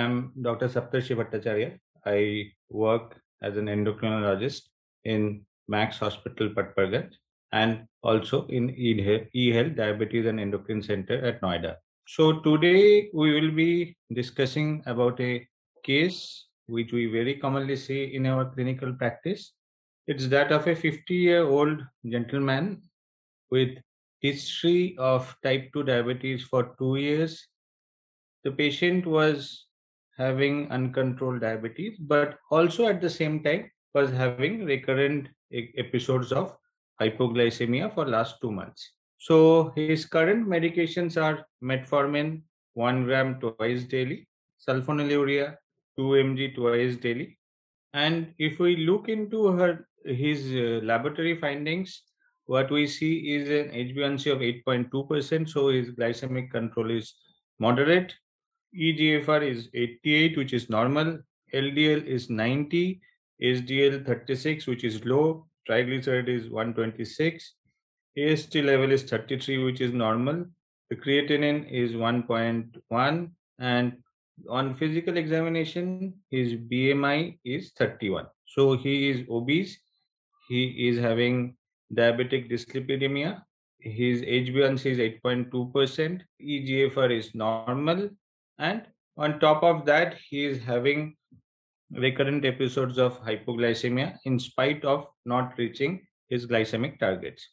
am Dr. Saptarshi Bhattacharya. I work as an endocrinologist in Max Hospital, Patparganj, and also in eHealth Diabetes and Endocrine Center at Noida. So today we will be discussing about a case which we very commonly see in our clinical practice. It's that of a 50-year-old gentleman with history of type 2 diabetes for two years. The patient was having uncontrolled diabetes, but also at the same time was having recurrent episodes of hypoglycemia for last two months. So his current medications are metformin 1 gram twice daily, sulfonylurea 2 mg twice daily. And if we look into her his uh, laboratory findings, what we see is an HbA1c of 8.2%. So his glycemic control is moderate. EGFR is 88, which is normal. LDL is 90. HDL 36, which is low. Triglyceride is 126. AST level is 33, which is normal. The creatinine is 1.1. And on physical examination, his BMI is 31. So he is obese. He is having diabetic dyslipidemia. His HbA1c is 8.2%. EGFR is normal. And on top of that, he is having recurrent episodes of hypoglycemia in spite of not reaching his glycemic targets.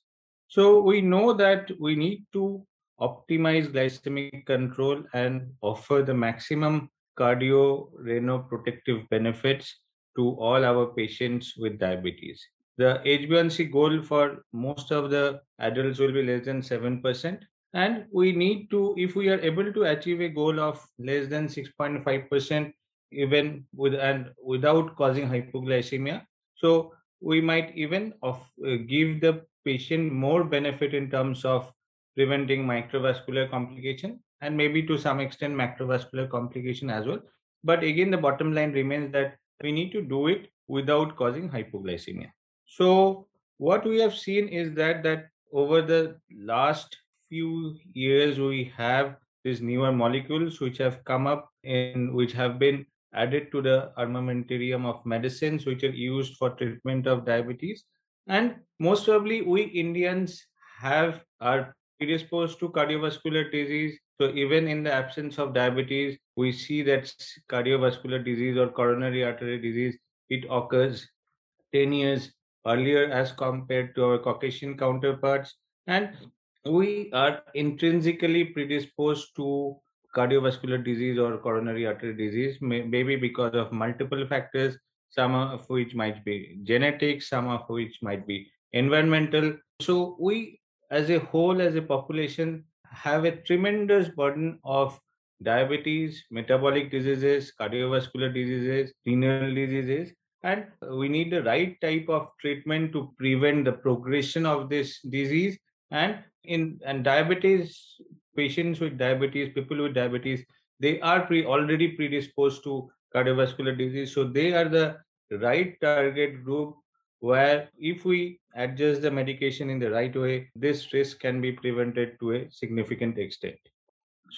So we know that we need to optimize glycemic control and offer the maximum cardio renal protective benefits to all our patients with diabetes. The HbA1c goal for most of the adults will be less than 7%. And we need to, if we are able to achieve a goal of less than 6.5%, even with and without causing hypoglycemia, so we might even of, uh, give the patient more benefit in terms of preventing microvascular complication and maybe to some extent macrovascular complication as well. But again, the bottom line remains that we need to do it without causing hypoglycemia. So what we have seen is that that over the last few years we have these newer molecules which have come up in which have been added to the armamentarium of medicines which are used for treatment of diabetes and most probably we indians have are predisposed to cardiovascular disease so even in the absence of diabetes we see that cardiovascular disease or coronary artery disease it occurs 10 years earlier as compared to our Caucasian counterparts. And we are intrinsically predisposed to cardiovascular disease or coronary artery disease, maybe because of multiple factors, some of which might be genetic, some of which might be environmental. So we, as a whole, as a population, have a tremendous burden of diabetes, metabolic diseases, cardiovascular diseases, renal diseases, and we need the right type of treatment to prevent the progression of this disease and in and diabetes patients with diabetes people with diabetes they are pre already predisposed to cardiovascular disease so they are the right target group where if we adjust the medication in the right way this risk can be prevented to a significant extent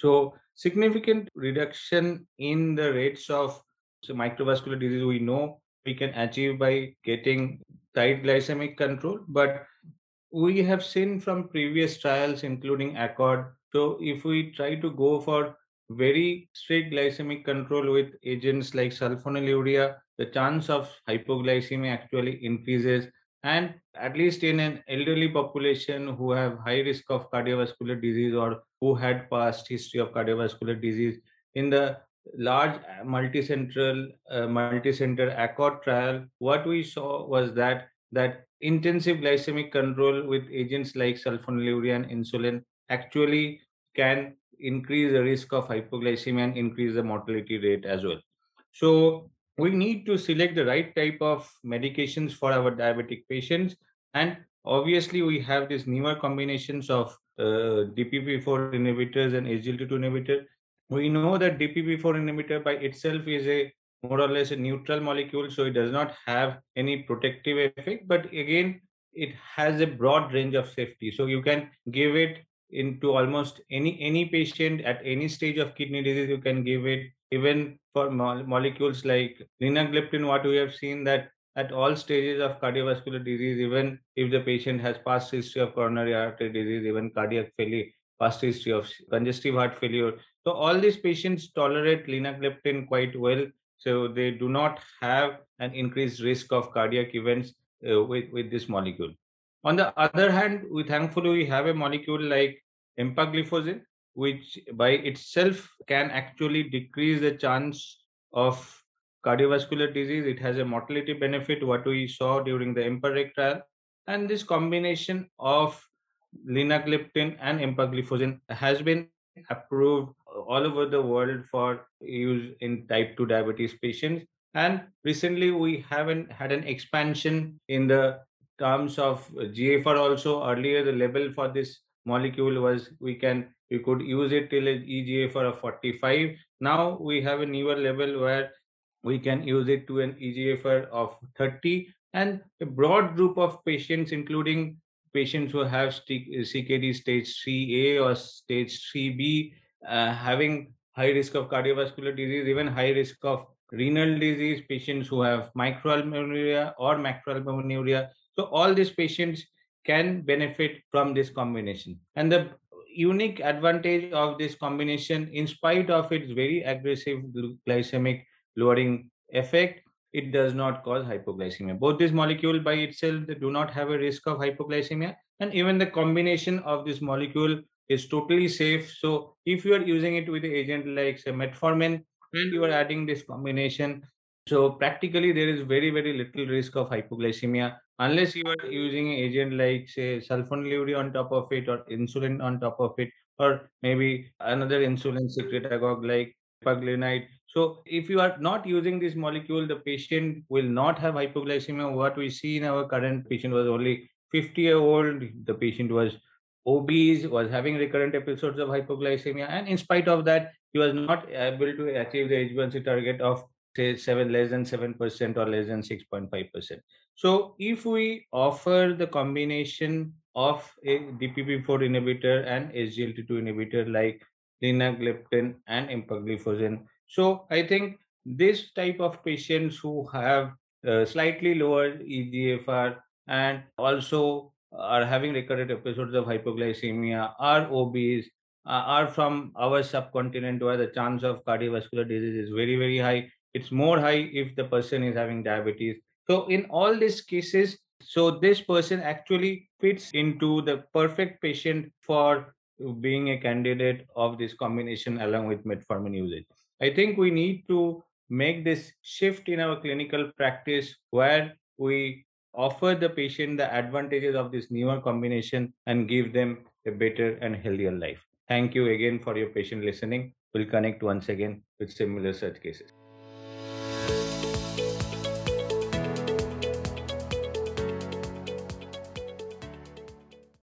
so significant reduction in the rates of so microvascular disease we know we can achieve by getting tight glycemic control. But we have seen from previous trials, including ACCORD. So if we try to go for very strict glycemic control with agents like sulfonylurea, the chance of hypoglycemia actually increases. And at least in an elderly population who have high risk of cardiovascular disease or who had past history of cardiovascular disease, in the large uh, multicentral uh, multicenter accord trial what we saw was that that intensive glycemic control with agents like sulfonylurea and insulin actually can increase the risk of hypoglycemia and increase the mortality rate as well. So we need to select the right type of medications for our diabetic patients. And obviously we have these newer combinations of uh, dpp4 inhibitors and sglt2 inhibitor. We know that DPP4 inhibitor by itself is a more or less a neutral molecule, so it does not have any protective effect. But again, it has a broad range of safety. So you can give it into almost any any patient at any stage of kidney disease you can give it even for mo- molecules like linagliptin what we have seen that at all stages of cardiovascular disease even if the patient has past history of coronary artery disease even cardiac failure past history of congestive heart failure so all these patients tolerate linagliptin quite well so they do not have an increased risk of cardiac events uh, with with this molecule on the other hand, we thankfully we have a molecule like empagliflozin, which by itself can actually decrease the chance of cardiovascular disease. It has a mortality benefit, what we saw during the EMPA-REG trial. And this combination of linagliptin and empagliflozin has been approved all over the world for use in type 2 diabetes patients. And recently, we haven't had an expansion in the terms of GFR also earlier the level for this molecule was we can we could use it till EGFR of 45. Now we have a newer level where we can use it to an EGFR of 30 and a broad group of patients including patients who have CKD stage 3A or stage 3B uh, having high risk of cardiovascular disease even high risk of renal disease patients who have microalbuminuria or macroalbuminuria so all these patients can benefit from this combination. And the unique advantage of this combination, in spite of its very aggressive glycemic lowering effect, it does not cause hypoglycemia. Both this molecule by itself do not have a risk of hypoglycemia, and even the combination of this molecule is totally safe. So if you are using it with agent like say metformin and you are adding this combination, so practically there is very very little risk of hypoglycemia unless you are using an agent like say sulfonylurea on top of it or insulin on top of it or maybe another insulin secretagogue like repaglinide so if you are not using this molecule the patient will not have hypoglycemia. What we see in our current patient was only 50 year old. The patient was obese was having recurrent episodes of hypoglycemia and in spite of that he was not able to achieve the h1c target of say 7 less than 7% or less than 6.5%. So if we offer the combination of a DPP4 inhibitor and SGLT2 inhibitor like linagliptin and empagliflozin, so I think this type of patients who have uh, slightly lower EGFR and also are having recurrent episodes of hypoglycemia, are obese, uh, are from our subcontinent where the chance of cardiovascular disease is very, very high. It's more high if the person is having diabetes. So in all these cases so this person actually fits into the perfect patient for being a candidate of this combination along with metformin usage. I think we need to make this shift in our clinical practice where we offer the patient the advantages of this newer combination and give them a better and healthier life. Thank you again for your patient listening. We'll connect once again with similar such cases